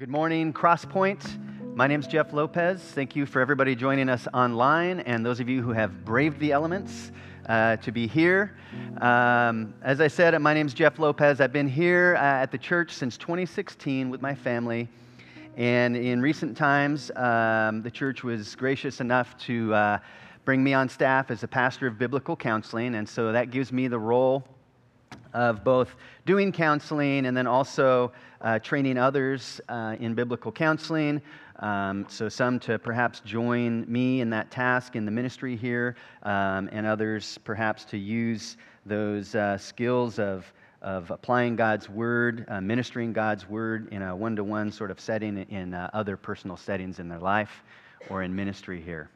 Good morning, CrossPoint. My name is Jeff Lopez. Thank you for everybody joining us online and those of you who have braved the elements uh, to be here. Um, as I said, my name is Jeff Lopez. I've been here uh, at the church since 2016 with my family. And in recent times, um, the church was gracious enough to uh, bring me on staff as a pastor of biblical counseling. And so that gives me the role of both doing counseling and then also uh, training others uh, in biblical counseling. Um, so, some to perhaps join me in that task in the ministry here, um, and others perhaps to use those uh, skills of, of applying God's word, uh, ministering God's word in a one to one sort of setting in uh, other personal settings in their life or in ministry here.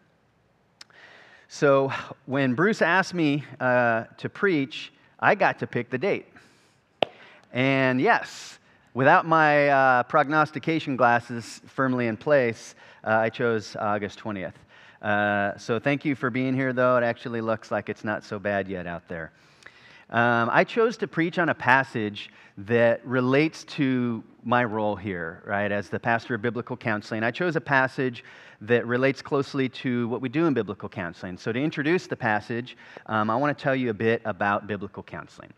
So, when Bruce asked me uh, to preach, I got to pick the date. And yes, without my uh, prognostication glasses firmly in place, uh, I chose August 20th. Uh, so thank you for being here, though. It actually looks like it's not so bad yet out there. Um, I chose to preach on a passage that relates to my role here, right, as the pastor of biblical counseling. I chose a passage that relates closely to what we do in biblical counseling. So, to introduce the passage, um, I want to tell you a bit about biblical counseling.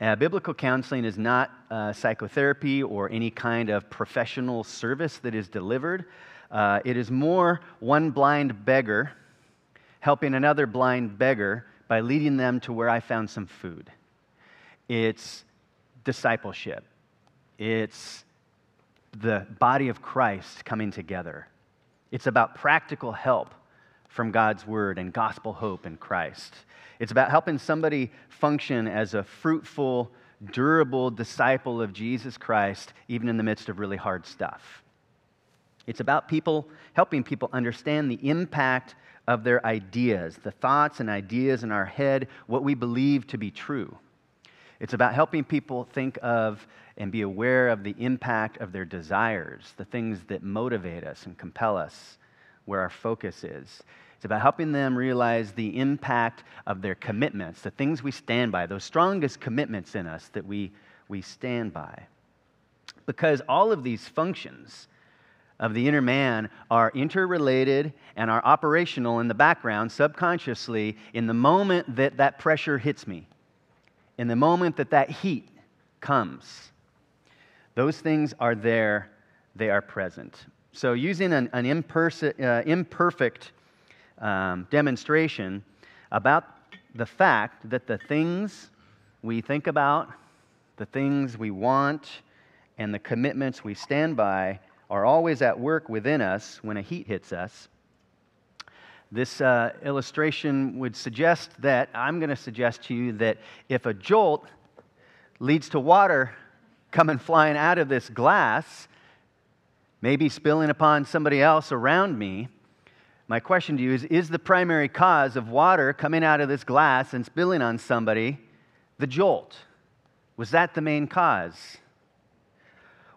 Uh, biblical counseling is not uh, psychotherapy or any kind of professional service that is delivered. Uh, it is more one blind beggar helping another blind beggar by leading them to where I found some food. It's discipleship, it's the body of Christ coming together. It's about practical help from God's word and gospel hope in Christ. It's about helping somebody function as a fruitful, durable disciple of Jesus Christ, even in the midst of really hard stuff. It's about people helping people understand the impact of their ideas, the thoughts and ideas in our head, what we believe to be true. It's about helping people think of and be aware of the impact of their desires, the things that motivate us and compel us, where our focus is. It's about helping them realize the impact of their commitments, the things we stand by, those strongest commitments in us that we, we stand by. Because all of these functions of the inner man are interrelated and are operational in the background subconsciously in the moment that that pressure hits me in the moment that that heat comes, those things are there, they are present. So, using an, an uh, imperfect um, demonstration about the fact that the things we think about, the things we want, and the commitments we stand by are always at work within us when a heat hits us this uh, illustration would suggest that I'm going to suggest to you that if a jolt leads to water coming flying out of this glass, maybe spilling upon somebody else around me, my question to you is Is the primary cause of water coming out of this glass and spilling on somebody the jolt? Was that the main cause?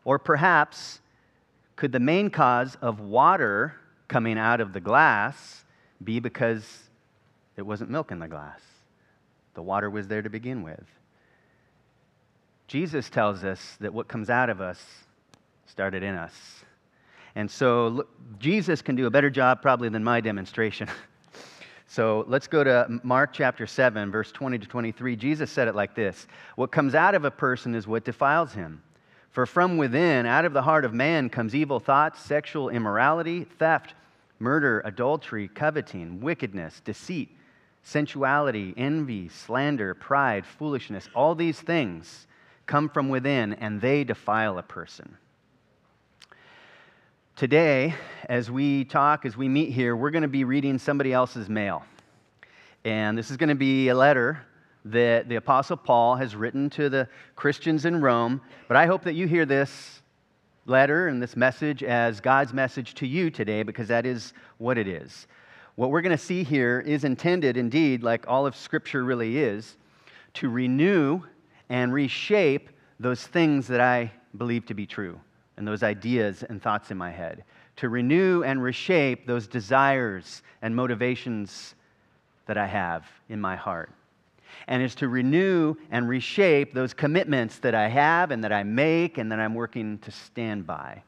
Or perhaps, could the main cause of water coming out of the glass be because it wasn't milk in the glass. The water was there to begin with. Jesus tells us that what comes out of us started in us. And so look, Jesus can do a better job probably than my demonstration. so let's go to Mark chapter 7, verse 20 to 23. Jesus said it like this What comes out of a person is what defiles him. For from within, out of the heart of man, comes evil thoughts, sexual immorality, theft murder, adultery, coveting, wickedness, deceit, sensuality, envy, slander, pride, foolishness. All these things come from within and they defile a person. Today, as we talk, as we meet here, we're going to be reading somebody else's mail. And this is going to be a letter that the Apostle Paul has written to the Christians in Rome. But I hope that you hear this letter and this message as God's message to you today because that is what it is. What we're going to see here is intended, indeed, like all of Scripture really is, to renew and reshape those things that I believe to be true and those ideas and thoughts in my head. To renew and reshape those desires and motivations that I have in my heart and is to renew and reshape those commitments that I have and that I make and that I'm working to stand by.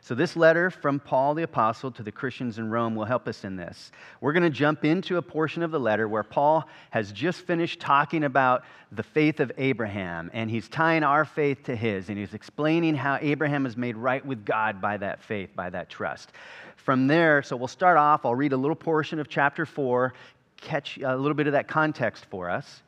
So, this letter from Paul the Apostle to the Christians in Rome will help us in this. We're going to jump into a portion of the letter where Paul has just finished talking about the faith of Abraham, and he's tying our faith to his, and he's explaining how Abraham is made right with God by that faith, by that trust. From there, so we'll start off, I'll read a little portion of chapter 4, catch a little bit of that context for us.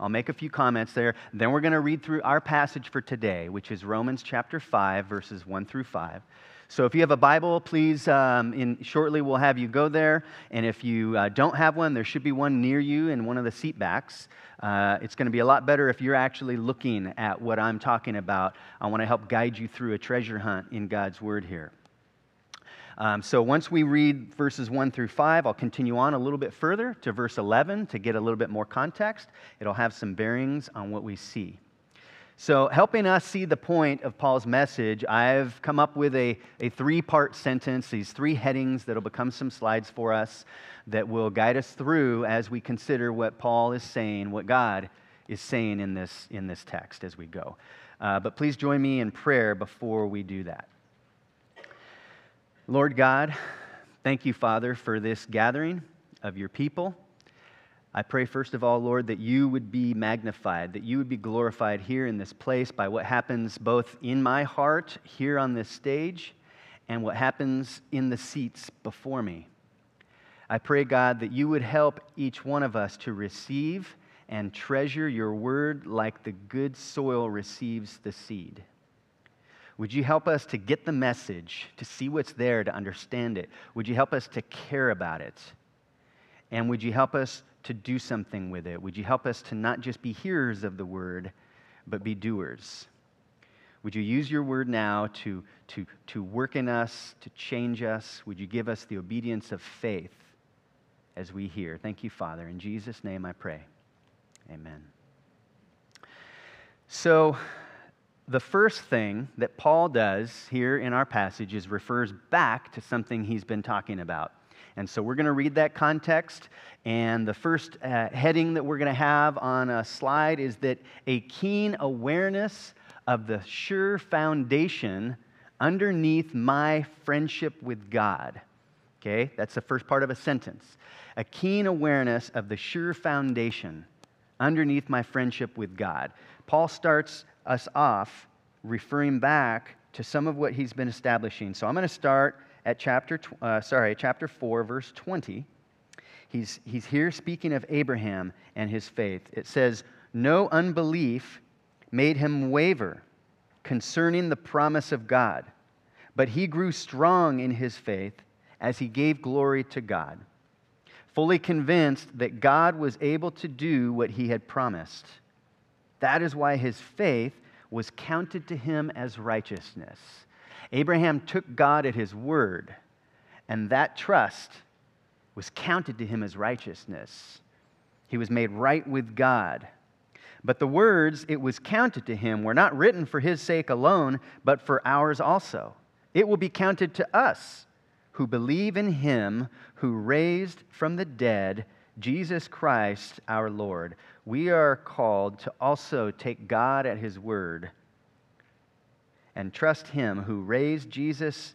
I'll make a few comments there. Then we're going to read through our passage for today, which is Romans chapter 5, verses 1 through 5. So if you have a Bible, please, um, in, shortly we'll have you go there. And if you uh, don't have one, there should be one near you in one of the seat backs. Uh, it's going to be a lot better if you're actually looking at what I'm talking about. I want to help guide you through a treasure hunt in God's Word here. Um, so once we read verses 1 through 5, I'll continue on a little bit further to verse 11 to get a little bit more context. It'll have some bearings on what we see. So, helping us see the point of Paul's message, I've come up with a, a three part sentence, these three headings that'll become some slides for us that will guide us through as we consider what Paul is saying, what God is saying in this, in this text as we go. Uh, but please join me in prayer before we do that. Lord God, thank you, Father, for this gathering of your people. I pray, first of all, Lord, that you would be magnified, that you would be glorified here in this place by what happens both in my heart here on this stage and what happens in the seats before me. I pray, God, that you would help each one of us to receive and treasure your word like the good soil receives the seed. Would you help us to get the message, to see what's there, to understand it? Would you help us to care about it? And would you help us to do something with it? Would you help us to not just be hearers of the word, but be doers? Would you use your word now to, to, to work in us, to change us? Would you give us the obedience of faith as we hear? Thank you, Father. In Jesus' name I pray. Amen. So, the first thing that Paul does here in our passage is refers back to something he's been talking about. And so we're going to read that context. And the first uh, heading that we're going to have on a slide is that a keen awareness of the sure foundation underneath my friendship with God. Okay, that's the first part of a sentence. A keen awareness of the sure foundation underneath my friendship with God. Paul starts us off referring back to some of what he's been establishing. So I'm going to start at chapter, uh, sorry, chapter 4, verse 20. He's, he's here speaking of Abraham and his faith. It says, No unbelief made him waver concerning the promise of God, but he grew strong in his faith as he gave glory to God, fully convinced that God was able to do what he had promised. That is why his faith was counted to him as righteousness. Abraham took God at his word, and that trust was counted to him as righteousness. He was made right with God. But the words it was counted to him were not written for his sake alone, but for ours also. It will be counted to us who believe in him who raised from the dead Jesus Christ our Lord. We are called to also take God at his word and trust Him who raised Jesus,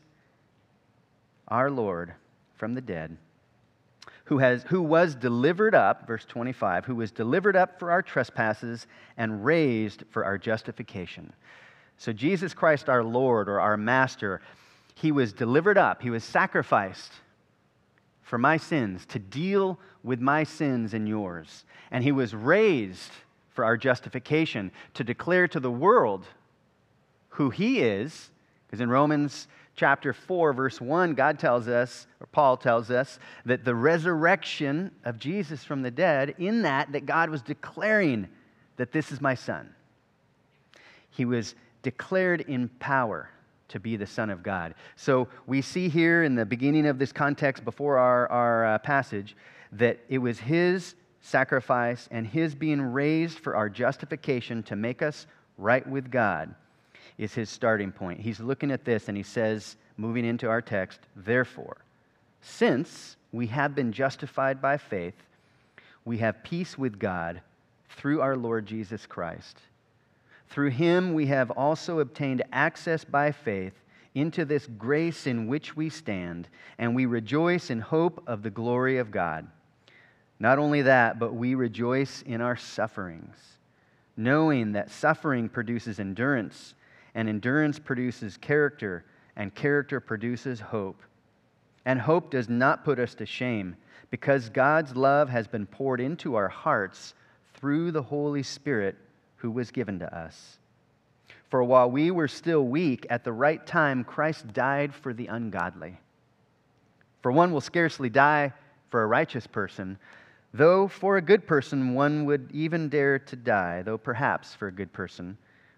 our Lord, from the dead, who, has, who was delivered up, verse 25, who was delivered up for our trespasses and raised for our justification. So, Jesus Christ, our Lord or our Master, He was delivered up, He was sacrificed for my sins, to deal with my sins and yours. And He was raised for our justification, to declare to the world who he is, because in Romans chapter 4, verse 1, God tells us, or Paul tells us, that the resurrection of Jesus from the dead, in that, that God was declaring that this is my son. He was declared in power to be the Son of God. So we see here in the beginning of this context before our, our uh, passage that it was his sacrifice and his being raised for our justification to make us right with God is his starting point. He's looking at this and he says, moving into our text, therefore, since we have been justified by faith, we have peace with God through our Lord Jesus Christ. Through him we have also obtained access by faith into this grace in which we stand, and we rejoice in hope of the glory of God. Not only that, but we rejoice in our sufferings, knowing that suffering produces endurance, and endurance produces character, and character produces hope. And hope does not put us to shame, because God's love has been poured into our hearts through the Holy Spirit who was given to us. For while we were still weak, at the right time, Christ died for the ungodly. For one will scarcely die for a righteous person Though for a good person one would even dare to die, though perhaps for a good person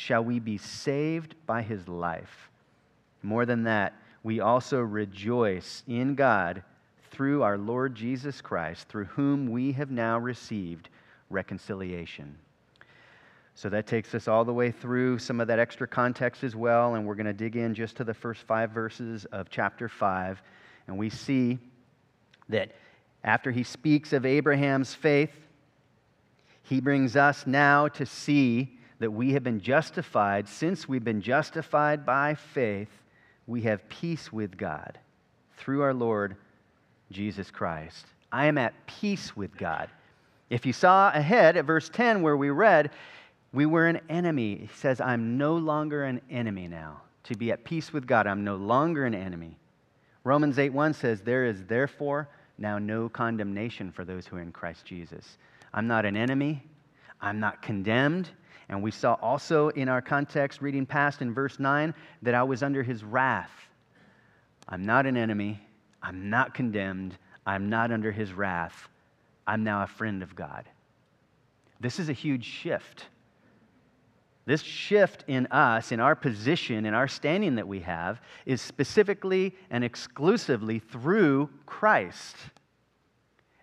shall we be saved by his life. More than that, we also rejoice in God through our Lord Jesus Christ, through whom we have now received reconciliation. So that takes us all the way through some of that extra context as well, and we're going to dig in just to the first five verses of chapter 5. And we see that after he speaks of Abraham's faith, he brings us now to see that we have been justified. Since we've been justified by faith, we have peace with God through our Lord Jesus Christ. I am at peace with God. If you saw ahead at verse 10 where we read, we were an enemy. He says, I'm no longer an enemy now. To be at peace with God, I'm no longer an enemy. Romans 8 1 says, There is therefore now no condemnation for those who are in Christ Jesus. I'm not an enemy, I'm not condemned. And we saw also in our context, reading past in verse 9, that I was under his wrath. I'm not an enemy, I'm not condemned, I'm not under his wrath. I'm now a friend of God. This is a huge shift. This shift in us, in our position, in our standing that we have, is specifically and exclusively through Christ.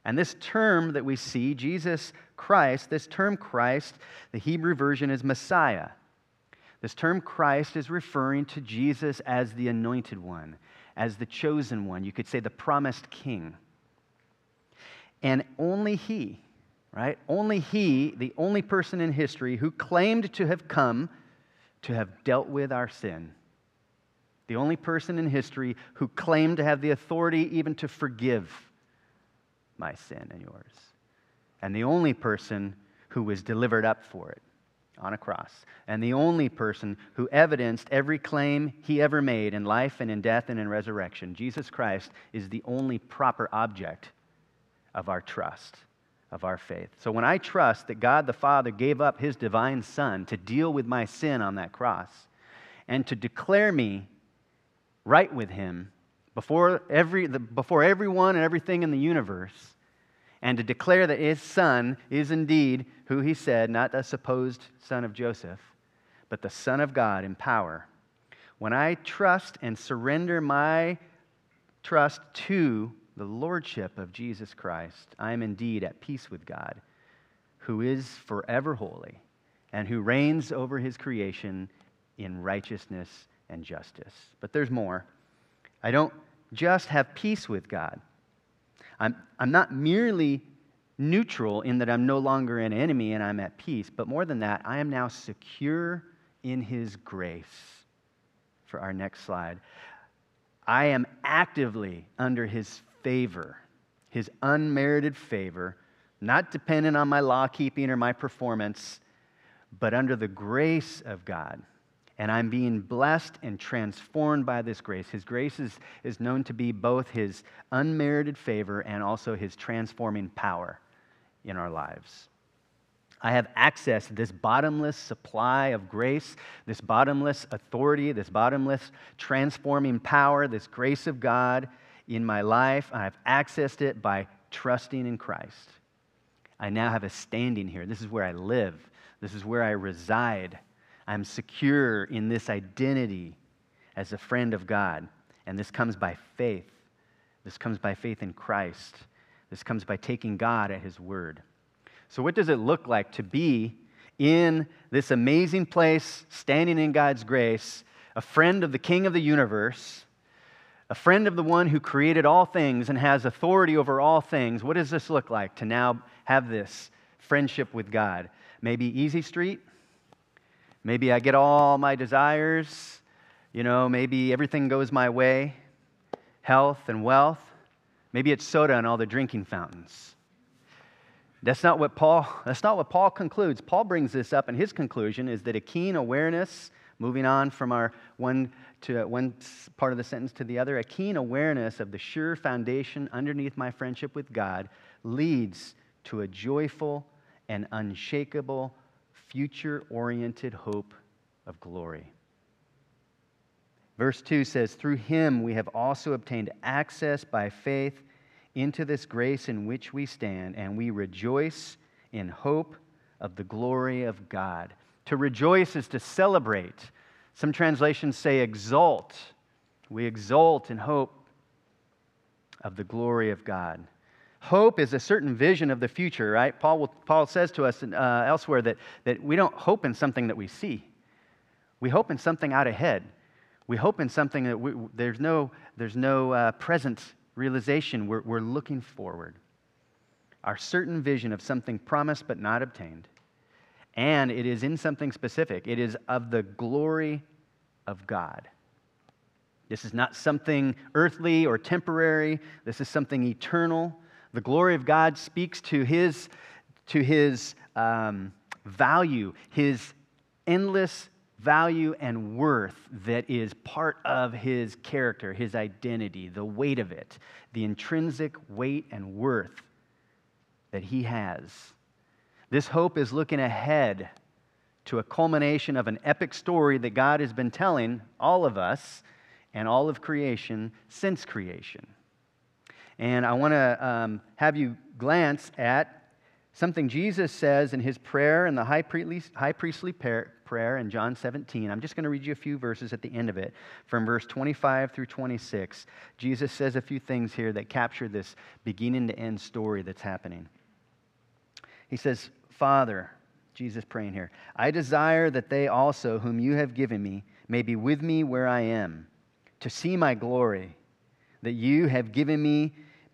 And this term that we see, Jesus Christ, this term Christ, the Hebrew version is Messiah. This term Christ is referring to Jesus as the anointed one, as the chosen one. You could say the promised king. And only he, right? Only he, the only person in history who claimed to have come to have dealt with our sin. The only person in history who claimed to have the authority even to forgive my sin and yours. And the only person who was delivered up for it on a cross. And the only person who evidenced every claim he ever made in life and in death and in resurrection. Jesus Christ is the only proper object of our trust of our faith. So when I trust that God the Father gave up his divine Son to deal with my sin on that cross and to declare me right with him before, every, before everyone and everything in the universe, and to declare that his Son is indeed who he said, not a supposed son of Joseph, but the Son of God in power. When I trust and surrender my trust to the lordship of Jesus Christ, I am indeed at peace with God, who is forever holy and who reigns over his creation in righteousness and justice. But there's more. I don't just have peace with God, I'm, I'm not merely neutral in that I'm no longer an enemy and I'm at peace, but more than that, I am now secure in his grace. For our next slide, I am actively under his favor, his unmerited favor, not dependent on my law keeping or my performance, but under the grace of God. And I'm being blessed and transformed by this grace. His grace is, is known to be both his unmerited favor and also his transforming power in our lives. I have access to this bottomless supply of grace, this bottomless authority, this bottomless transforming power, this grace of God in my life. I've accessed it by trusting in Christ. I now have a standing here. This is where I live, this is where I reside. I'm secure in this identity. as a friend of God. And this comes by faith. This comes by faith in Christ. This comes by taking God at His word. So, what does it look like to be in this amazing place, standing in God's grace, a friend of the King of the universe, a friend of the one who created all things and has authority over all things? What does this look like to now have this friendship with God? Maybe easy street? Maybe I get all my desires. You know, maybe everything goes my way health and wealth. Maybe it's soda and all the drinking fountains. That's not what Paul that's not what Paul concludes. Paul brings this up and his conclusion is that a keen awareness moving on from our one to uh, one part of the sentence to the other, a keen awareness of the sure foundation underneath my friendship with God leads to a joyful and unshakable future oriented hope of glory. Verse 2 says, Through him we have also obtained access by faith into this grace in which we stand, and we rejoice in hope of the glory of God. To rejoice is to celebrate. Some translations say exult. We exult in hope of the glory of God. Hope is a certain vision of the future, right? Paul, will, Paul says to us uh, elsewhere that, that we don't hope in something that we see, we hope in something out ahead. We hope in something that we, there's no, there's no uh, present realization. We're, we're looking forward. Our certain vision of something promised but not obtained. And it is in something specific, it is of the glory of God. This is not something earthly or temporary, this is something eternal the glory of God speaks to his, to his um, value, his endless value and worth that is part of his character, his identity, the weight of it, the intrinsic weight and worth that he has. This hope is looking ahead to a culmination of an epic story that God has been telling all of us and all of creation since creation. And I want to um, have you glance at something Jesus says in his prayer in the high high priestly prayer in John 17. I'm just going to read you a few verses at the end of it from verse 25 through 26. Jesus says a few things here that capture this beginning to end story that's happening. He says, Father, Jesus praying here, I desire that they also, whom you have given me, may be with me where I am, to see my glory that you have given me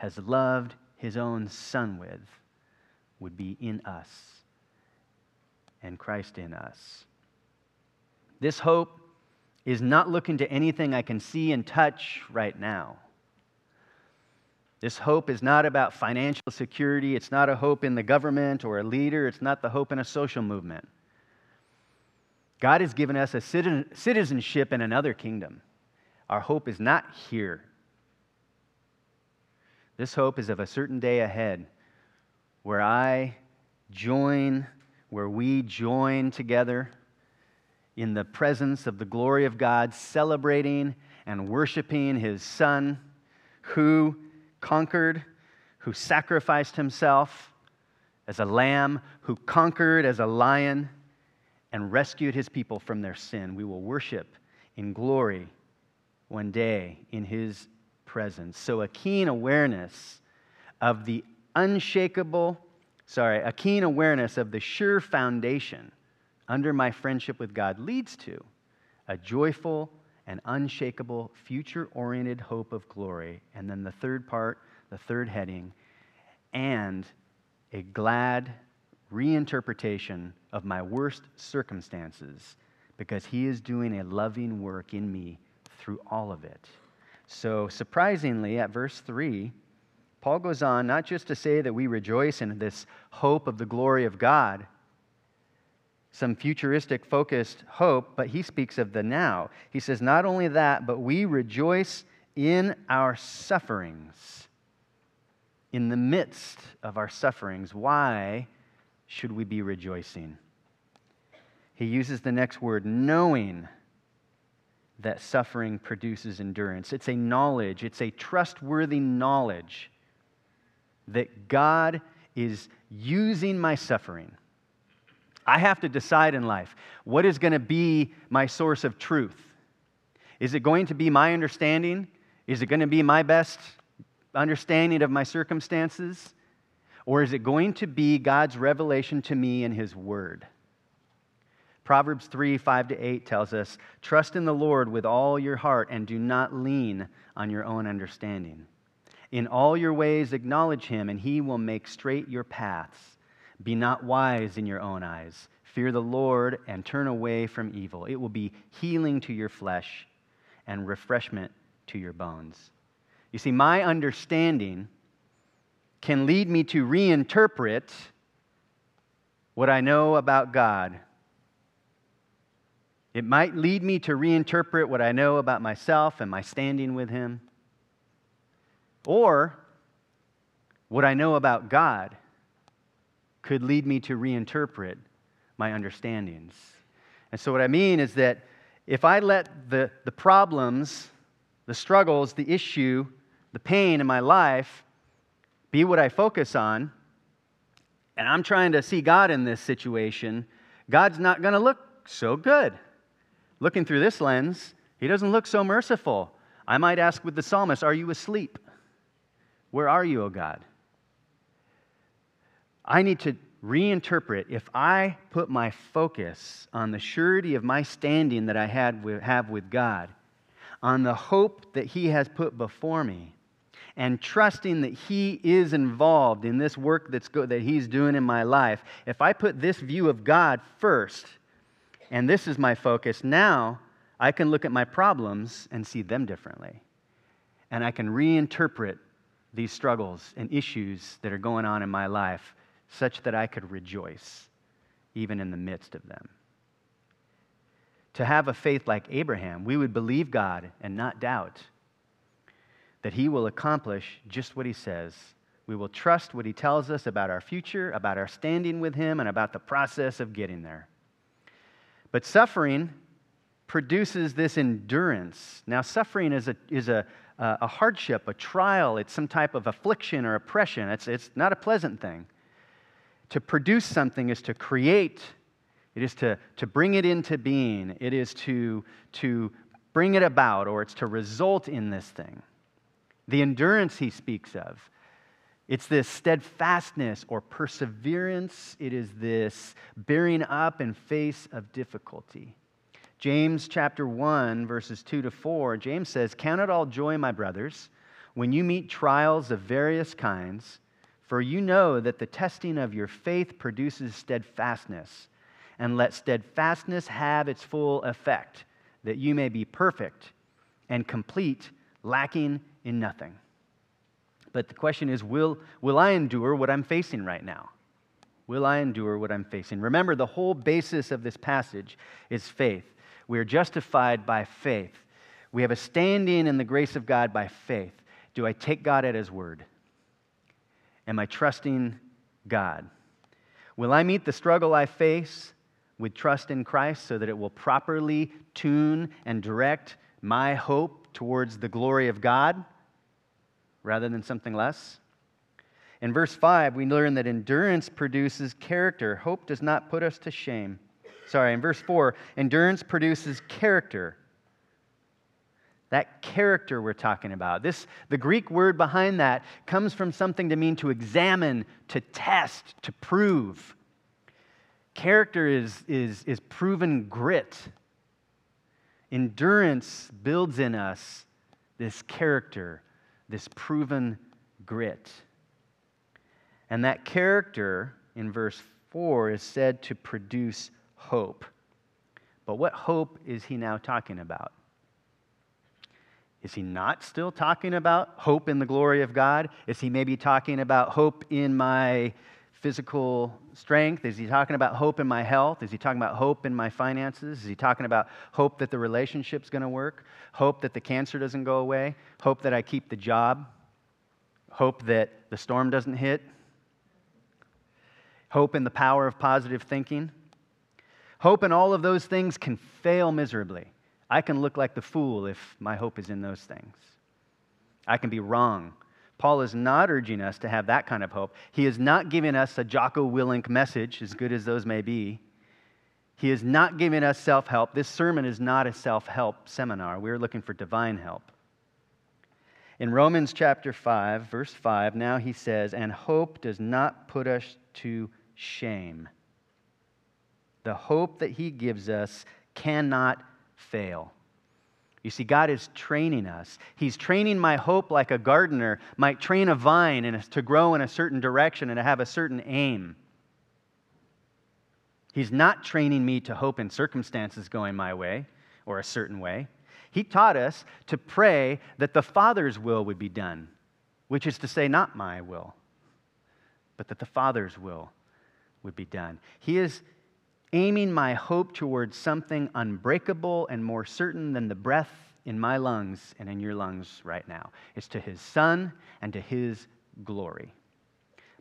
has loved his own Son with would be in us and Christ in us. This hope is not looking to anything I can see and touch right now. This hope is not about financial security. It's not a hope in the government or a leader. It's not the hope in a social movement. God has given us a citizenship in another kingdom. Our hope is not here this hope is of a certain day ahead where I join, where we join together in the presence of the glory of God, celebrating and worshiping his Son who conquered, who sacrificed himself as a lamb, who conquered as a lion and rescued his people from their sin. We will worship in glory one day in his presence. So, a keen awareness of the unshakable, sorry, a keen awareness of the sure foundation under my friendship with God leads to a joyful and unshakable future oriented hope of glory. And then the third part, the third heading, and a glad reinterpretation of my worst circumstances because he is doing a loving work in me through all of it. So, surprisingly, at verse 3, Paul goes on not just to say that we rejoice in this hope of the glory of God, some futuristic focused hope, but he speaks of the now. He says, Not only that, but we rejoice in our sufferings. In the midst of our sufferings, why should we be rejoicing? He uses the next word, knowing that suffering produces endurance. It's a knowledge, it's a trustworthy knowledge that God is using my suffering I have to decide in life what is going to be my source of truth. Is it going to be my understanding? Is it going to be my best understanding of my circumstances? Or is it going to be God's revelation to me in His Word? Proverbs 3 5 to 8 tells us, Trust in the Lord with all your heart and do not lean on your own understanding. In all your ways acknowledge Him, and He will make straight your paths. Be not wise in your own eyes. Fear the Lord and turn away from evil. It will be healing to your flesh and refreshment to your bones. You see, my understanding can lead me to reinterpret what I know about God. It might lead me to reinterpret what I know about myself and my standing with Him. Or what I know about God could lead me to reinterpret my understandings. And so, what I mean is that if I let the, the problems, the struggles, the issue, the pain in my life be what I focus on, and I'm trying to see God in this situation, God's not going to look so good. Looking through this lens, He doesn't look so merciful. I might ask with the psalmist, Are you asleep? Where are you, O God? I need to reinterpret if I put my focus on the surety of my standing that I had with, have with God, on the hope that He has put before me, and trusting that He is involved in this work that's go- that He's doing in my life, if I put this view of God first, and this is my focus, now I can look at my problems and see them differently. And I can reinterpret these struggles and issues that are going on in my life such that I could rejoice even in the midst of them. To have a faith like Abraham, we would believe God and not doubt that he will accomplish just what he says. We will trust what he tells us about our future, about our standing with him, and about the process of getting there. But suffering produces this endurance. Now, suffering is a, is a, a hardship, a trial, it's some type of affliction or oppression. It's, it's not a pleasant thing. To produce something is to create, it is to, to bring it into being, it is to, to bring it about, or it's to result in this thing. The endurance he speaks of, it's this steadfastness or perseverance, it is this bearing up in face of difficulty. James chapter 1, verses 2 to 4, James says, Count it all joy, my brothers, when you meet trials of various kinds for you know that the testing of your faith produces steadfastness. And let steadfastness have its full effect, that you may be perfect and complete, lacking in nothing. But the question is will, will I endure what I'm facing right now? Will I endure what I'm facing? Remember, the whole basis of this passage is faith. We are justified by faith. We have a standing in the grace of God by faith. Do I take God at His word? Am I trusting God? Will I meet the struggle I face with trust in Christ so that it will properly tune and direct my hope towards the glory of God rather than something less? In verse 5, we learn that endurance produces character. Hope does not put us to shame. Sorry, in verse 4, endurance produces character. That character we're talking about. This, the Greek word behind that comes from something to mean to examine, to test, to prove. Character is, is, is proven grit. Endurance builds in us this character, this proven grit. And that character in verse 4 is said to produce hope. But what hope is he now talking about? Is he not still talking about hope in the glory of God? Is he maybe talking about hope in my physical strength? Is he talking about hope in my health? Is he talking about hope in my finances? Is he talking about hope that the relationship's going to work? Hope that the cancer doesn't go away? Hope that I keep the job? Hope that the storm doesn't hit? Hope in the power of positive thinking? Hope in all of those things can fail miserably. I can look like the fool if my hope is in those things. I can be wrong Paul is not urging us to have that kind of hope. He is not giving us a Jocko Willink message, as good as those may be. He is not giving us self help. This sermon is not a self help seminar. We're looking for divine help. In Romans chapter 5, verse 5, now he says, And hope does not put us to shame. The hope that he gives us cannot fail. You see, God is training us. He's training my hope like a gardener might train a vine a, to grow in a certain direction and to have a certain aim. He's not training me to hope in circumstances going my way or a certain way. He taught us to pray that the Father's will would be done, which is to say, not my will, but that the Father's will would be done. He is aiming my hope towards something unbreakable and more certain than the breath in my lungs and in your lungs right now. It's to his Son and to his glory.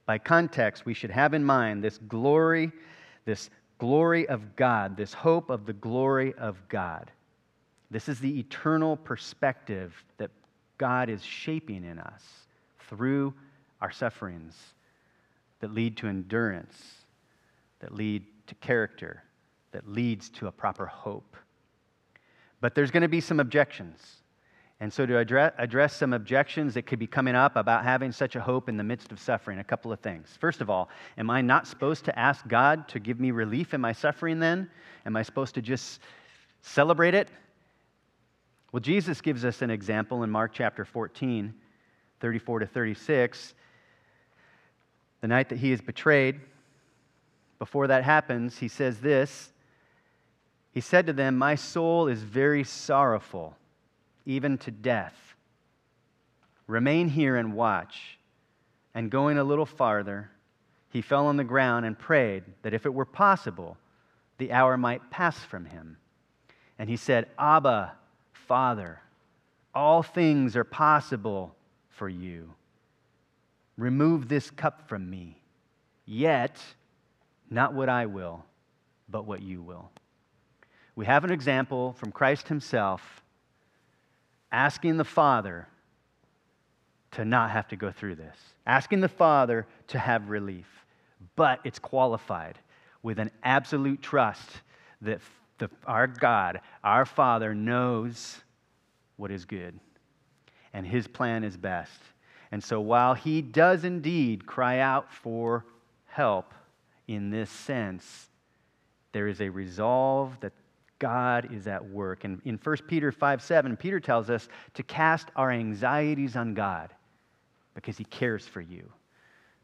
By context, we should have in mind this glory, this glory of God, this hope of the glory of God. This is the eternal perspective that God is shaping in us through our sufferings that lead to endurance, that lead to character that leads to a proper hope. But there's going to be some objections. And so, to address, address some objections that could be coming up about having such a hope in the midst of suffering, a couple of things. First of all, am I not supposed to ask God to give me relief in my suffering then? Am I supposed to just celebrate it? Well, Jesus gives us an example in Mark chapter 14, 34 to 36. The night that he is betrayed, before that happens, he says this He said to them, My soul is very sorrowful, even to death. Remain here and watch. And going a little farther, he fell on the ground and prayed that if it were possible, the hour might pass from him. And he said, Abba, Father, all things are possible for you. Remove this cup from me. Yet, not what I will, but what you will. We have an example from Christ himself asking the Father to not have to go through this, asking the Father to have relief. But it's qualified with an absolute trust that the, our God, our Father, knows what is good and his plan is best. And so while he does indeed cry out for help, in this sense, there is a resolve that God is at work. And in 1 Peter 5 7, Peter tells us to cast our anxieties on God because he cares for you.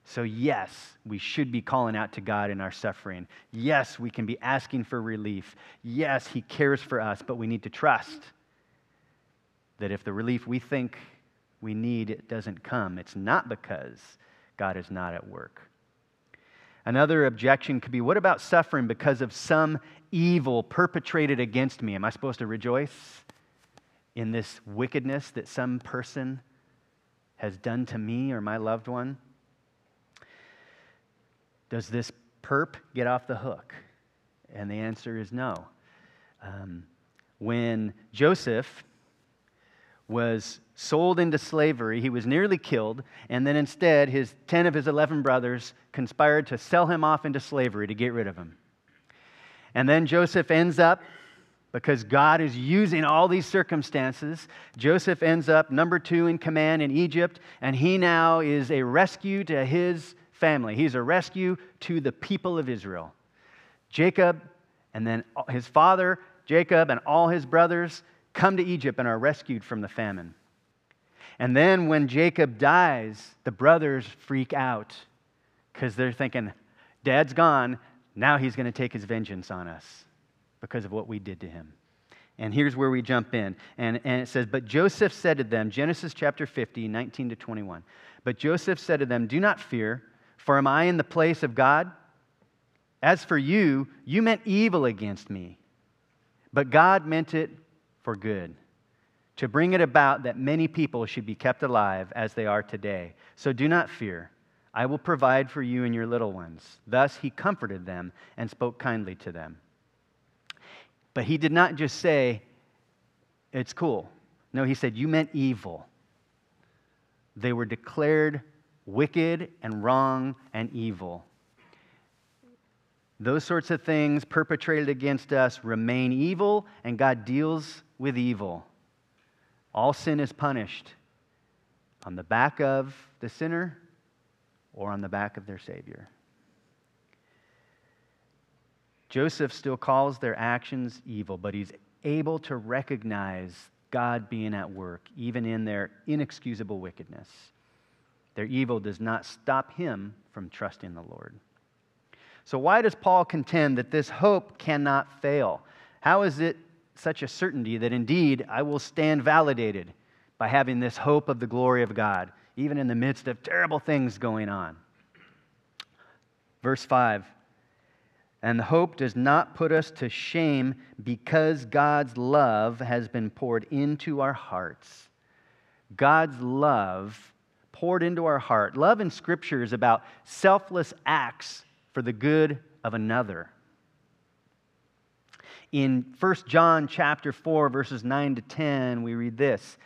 So, yes, we should be calling out to God in our suffering. Yes, we can be asking for relief. Yes, He cares for us, but we need to trust that if the relief we think we need doesn't come, it's not because God is not at work. Another objection could be what about suffering because of some evil perpetrated against me? Am I supposed to rejoice in this wickedness that some person has done to me or my loved one? Does this perp get off the hook? And the answer is no. Um, when Joseph was sold into slavery. He was nearly killed, and then instead, his 10 of his 11 brothers conspired to sell him off into slavery to get rid of him. And then Joseph ends up, because God is using all these circumstances, Joseph ends up number two in command in Egypt, and he now is a rescue to his family. He's a rescue to the people of Israel. Jacob, and then his father, Jacob, and all his brothers come to Egypt and are rescued from the famine. And then when Jacob dies, the brothers freak out because they're thinking, Dad's gone. Now he's going to take his vengeance on us because of what we did to him. And here's where we jump in. And, and it says, But Joseph said to them, Genesis chapter 50, 19 to 21. But Joseph said to them, Do not fear, For am I in the place of God? As for you, you meant evil against me, but God meant it for good, to bring it about that many people should be kept alive as they are today. So do not fear. I will provide for you and your little ones. Thus he comforted them and spoke kindly to them. But he did not just say, It's cool. No, he said, You meant evil. They were declared wicked and wrong and evil. Those sorts of things perpetrated against us remain evil, and God deals with evil. All sin is punished on the back of the sinner or on the back of their Savior. Joseph still calls their actions evil, but he's able to recognize God being at work, even in their inexcusable wickedness. Their evil does not stop him from trusting the Lord. So, why does Paul contend that this hope cannot fail? How is it such a certainty that indeed I will stand validated by having this hope of the glory of God, even in the midst of terrible things going on? Verse 5 And the hope does not put us to shame because God's love has been poured into our hearts. God's love poured into our heart. Love in Scripture is about selfless acts for the good of another. In 1 John chapter 4 verses 9 to 10 we read this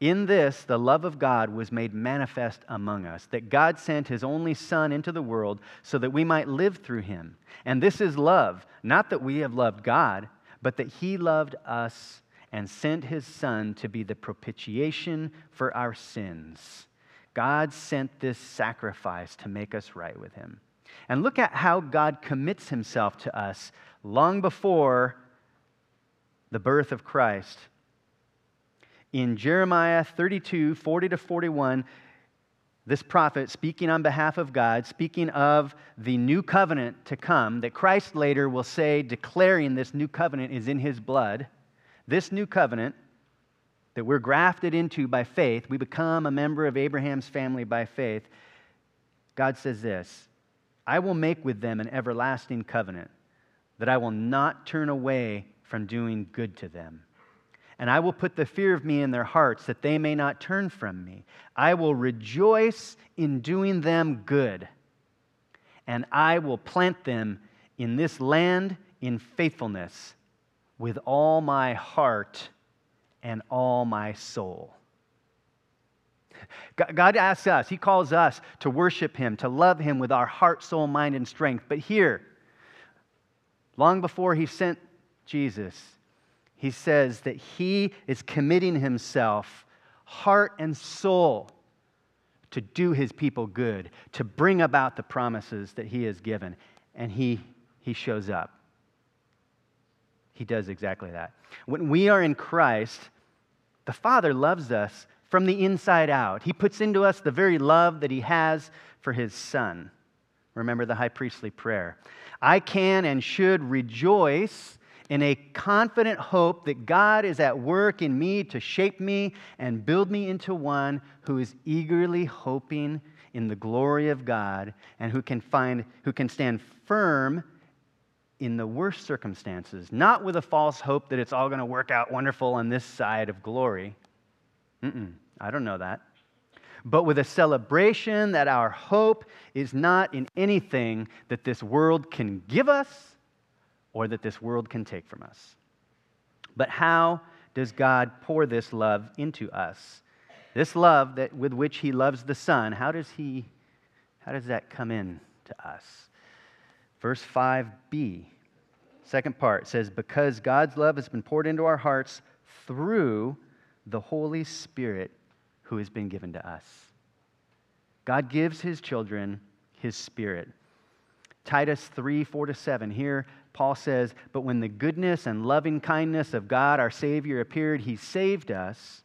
In this the love of God was made manifest among us that God sent his only son into the world so that we might live through him and this is love not that we have loved God but that he loved us and sent his son to be the propitiation for our sins God sent this sacrifice to make us right with Him. And look at how God commits Himself to us long before the birth of Christ. In Jeremiah 32 40 to 41, this prophet, speaking on behalf of God, speaking of the new covenant to come, that Christ later will say, declaring this new covenant is in his blood. This new covenant that we're grafted into by faith, we become a member of Abraham's family by faith, God says this I will make with them an everlasting covenant, that I will not turn away from doing good to them. And I will put the fear of me in their hearts, that they may not turn from me. I will rejoice in doing them good, and I will plant them in this land in faithfulness with all my heart and all my soul. God asks us, He calls us to worship Him, to love Him with our heart, soul, mind, and strength. But here, long before He sent Jesus, He says that He is committing Himself, heart and soul, to do His people good, to bring about the promises that He has given. And He, he shows up. He does exactly that. When we are in Christ, the Father loves us from the inside out. He puts into us the very love that He has for His Son. Remember the high priestly prayer. I can and should rejoice in a confident hope that God is at work in me to shape me and build me into one who is eagerly hoping in the glory of God and who can find who can stand firm in the worst circumstances, not with a false hope that it's all going to work out wonderful on this side of glory. Mm-mm, I don't know that. But with a celebration that our hope is not in anything that this world can give us or that this world can take from us. But how does God pour this love into us? This love that with which he loves the Son, how does he how does that come in to us? Verse 5b, second part says, Because God's love has been poured into our hearts through the Holy Spirit who has been given to us. God gives his children his Spirit. Titus 3 4 to 7. Here, Paul says, But when the goodness and loving kindness of God our Savior appeared, he saved us,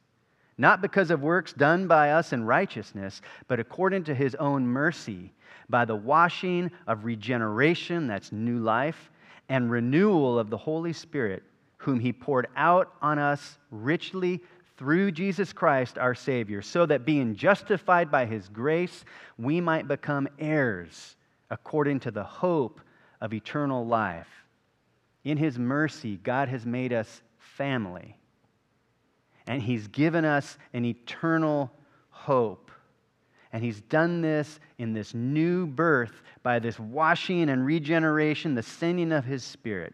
not because of works done by us in righteousness, but according to his own mercy by the washing of regeneration, that's new life, and renewal of the Holy Spirit, whom He poured out on us richly through Jesus Christ our Savior, so that being justified by his grace, we might become heirs according to the hope of eternal life. In his mercy, God has made us family, and he's given us an eternal hope. And he's done this in this new birth by this washing and regeneration, the sending of his spirit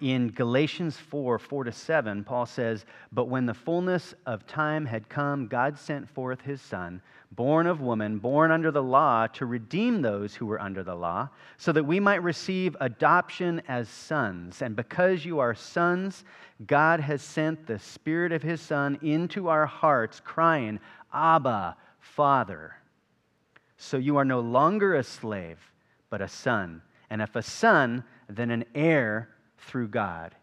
in Galatians 4 4 to 7, Paul says, But when the fullness of time had come, God sent forth his Son, born of woman, born under the law, to redeem those who were under the law, so that we might receive adoption as sons. And because you are sons, God has sent the Spirit of his Son into our hearts, crying, Abba, Father. So you are no longer a slave, but a son. And if a son, then an heir through God.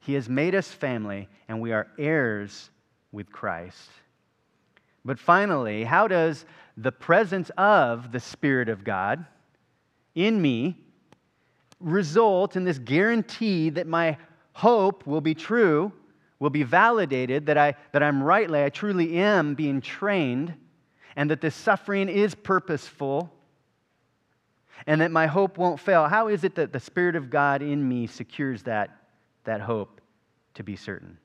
He has made us family, and we are heirs with Christ. But finally, how does the presence of the Spirit of God in me result in this guarantee that my hope will be true, will be validated, that, I, that I'm rightly, I truly am being trained, and that this suffering is purposeful, and that my hope won't fail. How is it that the Spirit of God in me secures that, that hope to be certain?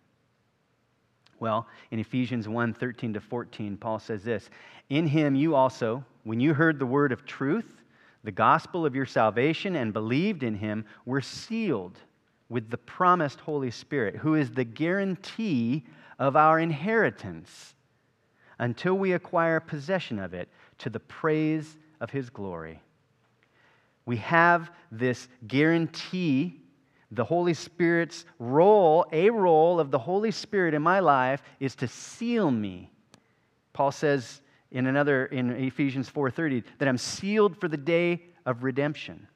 Well, in Ephesians 1 13 to 14, Paul says this In him you also, when you heard the word of truth, the gospel of your salvation, and believed in him, were sealed with the promised Holy Spirit, who is the guarantee of our inheritance until we acquire possession of it to the praise of his glory. We have this guarantee the Holy Spirit's role, a role of the Holy Spirit in my life is to seal me. Paul says in another in Ephesians 4:30 that I'm sealed for the day of redemption.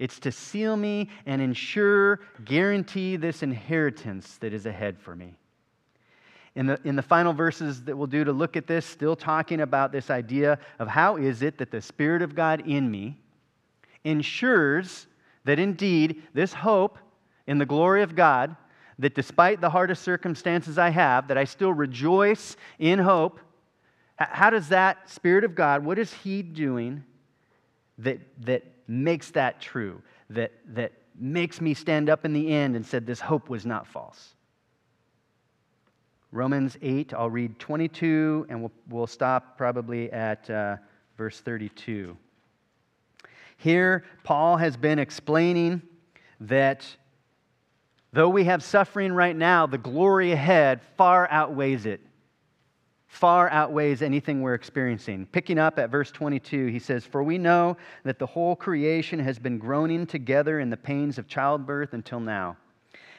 It's to seal me and ensure, guarantee this inheritance that is ahead for me. In the, in the final verses that we'll do to look at this, still talking about this idea of how is it that the Spirit of God in me ensures that indeed this hope in the glory of God, that despite the hardest circumstances I have, that I still rejoice in hope. How does that Spirit of God, what is He doing that, that makes that true, that, that makes me stand up in the end and said this hope was not false? Romans 8, I'll read 22, and we'll, we'll stop probably at uh, verse 32. Here, Paul has been explaining that though we have suffering right now, the glory ahead far outweighs it. Far outweighs anything we're experiencing. Picking up at verse 22, he says, For we know that the whole creation has been groaning together in the pains of childbirth until now.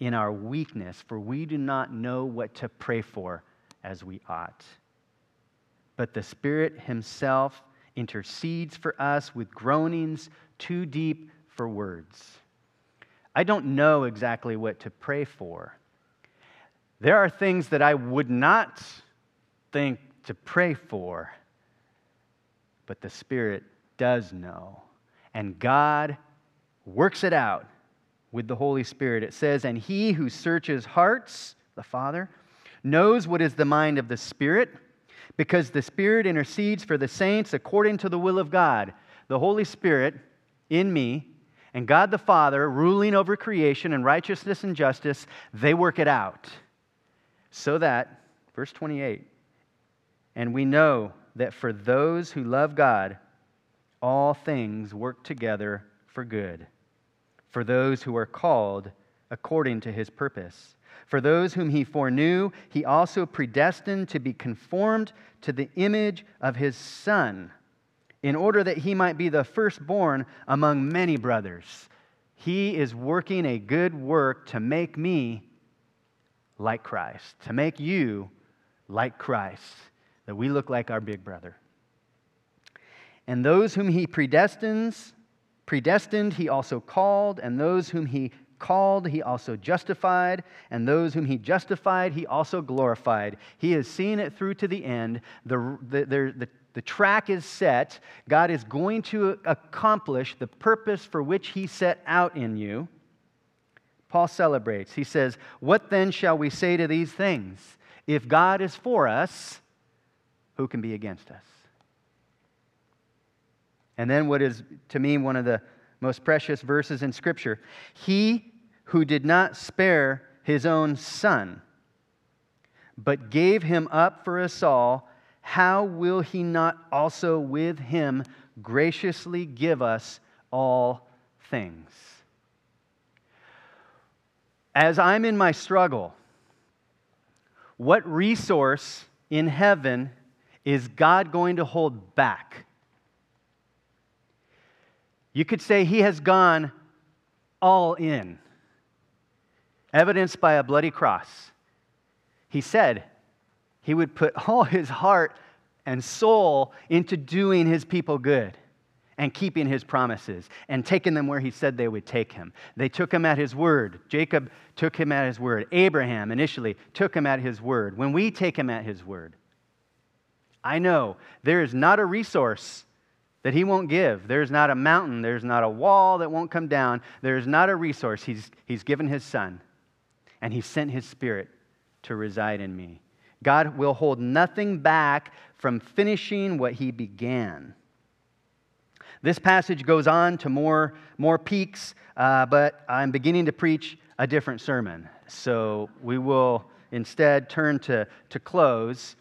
in our weakness, for we do not know what to pray for as we ought. But the Spirit Himself intercedes for us with groanings too deep for words. I don't know exactly what to pray for. There are things that I would not think to pray for, but the Spirit does know. And God works it out with the Holy Spirit. It says, And he who searches hearts, the Father, knows what is the mind of the Spirit, because the Spirit intercedes for the saints according to the will of God. The Holy Spirit in me and God the Father ruling over creation and righteousness and justice, they work it out. So that, verse 28, and we know that for those who love God, all things work together for good, for those who are called according to his purpose. For those whom he foreknew, he also predestined to be conformed to the image of his Son in order that he might be the firstborn among many brothers. He is working a good work to make me like Christ, to make you like Christ, that we look like our big brother. And those whom he predestines, predestined, he also called, and those whom he called, he also justified, and those whom he justified, he also glorified. He has seen it through to the end. The, the, the, the, the track is set. God is going to accomplish the purpose for which he set out in you. Paul celebrates. He says, What then shall we say to these things? If God is for us, who can be against us? And then, what is to me one of the most precious verses in Scripture He who did not spare his own son, but gave him up for us all, how will he not also with him graciously give us all things? As I'm in my struggle, what resource in heaven is God going to hold back? You could say he has gone all in, evidenced by a bloody cross. He said he would put all his heart and soul into doing his people good and keeping his promises and taking them where he said they would take him. They took him at his word. Jacob took him at his word. Abraham initially took him at his word. When we take him at his word, I know there is not a resource that he won't give. There's not a mountain, there's not a wall that won't come down, there's not a resource. He's, he's given his son, and he sent his spirit to reside in me. God will hold nothing back from finishing what he began. This passage goes on to more, more peaks, uh, but I'm beginning to preach a different sermon. So we will instead turn to, to close.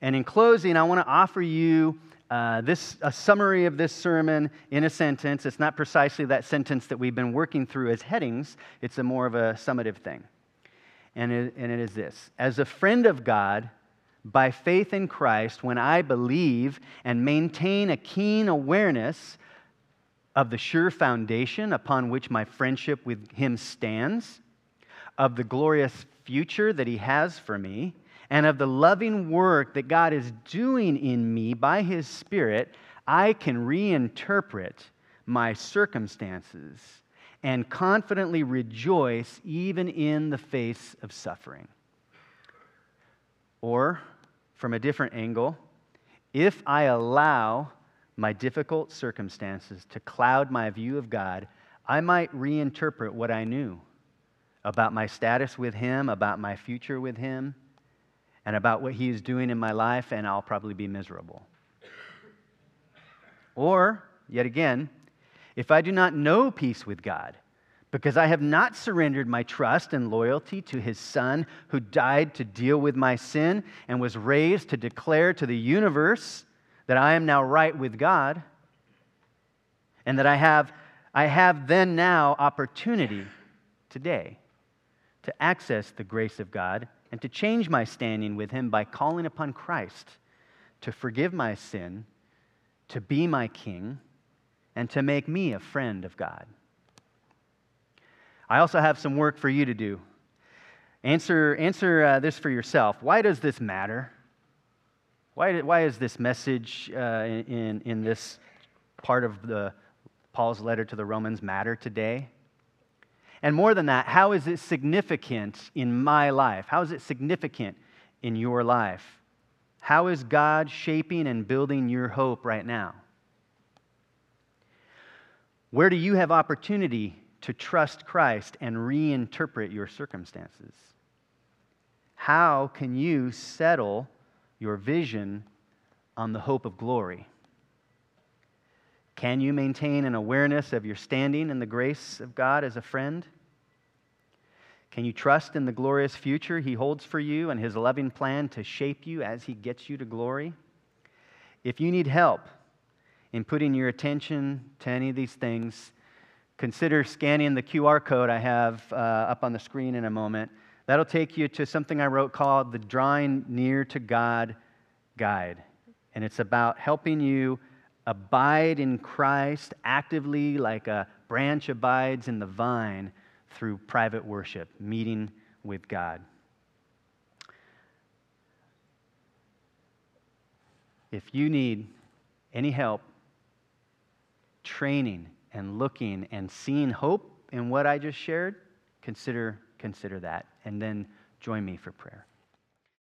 And in closing, I want to offer you uh, this, a summary of this sermon in a sentence. It's not precisely that sentence that we've been working through as headings, it's a more of a summative thing. And it, and it is this As a friend of God, by faith in Christ, when I believe and maintain a keen awareness of the sure foundation upon which my friendship with Him stands, of the glorious future that He has for me, and of the loving work that God is doing in me by His Spirit, I can reinterpret my circumstances and confidently rejoice even in the face of suffering. Or, from a different angle, if I allow my difficult circumstances to cloud my view of God, I might reinterpret what I knew about my status with Him, about my future with Him, and about what He is doing in my life, and I'll probably be miserable. Or, yet again, if I do not know peace with God, because I have not surrendered my trust and loyalty to his Son, who died to deal with my sin and was raised to declare to the universe that I am now right with God, and that I have, I have then now opportunity today to access the grace of God and to change my standing with Him by calling upon Christ to forgive my sin, to be my King, and to make me a friend of God. I also have some work for you to do. Answer, answer uh, this for yourself. Why does this matter? Why, why is this message uh, in, in this part of the, Paul's letter to the Romans matter today? And more than that, how is it significant in my life? How is it significant in your life? How is God shaping and building your hope right now? Where do you have opportunity to trust Christ and reinterpret your circumstances? How can you settle your vision on the hope of glory? Can you maintain an awareness of your standing in the grace of God as a friend? Can you trust in the glorious future He holds for you and His loving plan to shape you as He gets you to glory? If you need help in putting your attention to any of these things, consider scanning the QR code I have uh, up on the screen in a moment. That'll take you to something I wrote called the Drawing Near to God Guide. And it's about helping you abide in Christ actively, like a branch abides in the vine through private worship, meeting with God. If you need any help training and looking and seeing hope in what I just shared, consider consider that and then join me for prayer.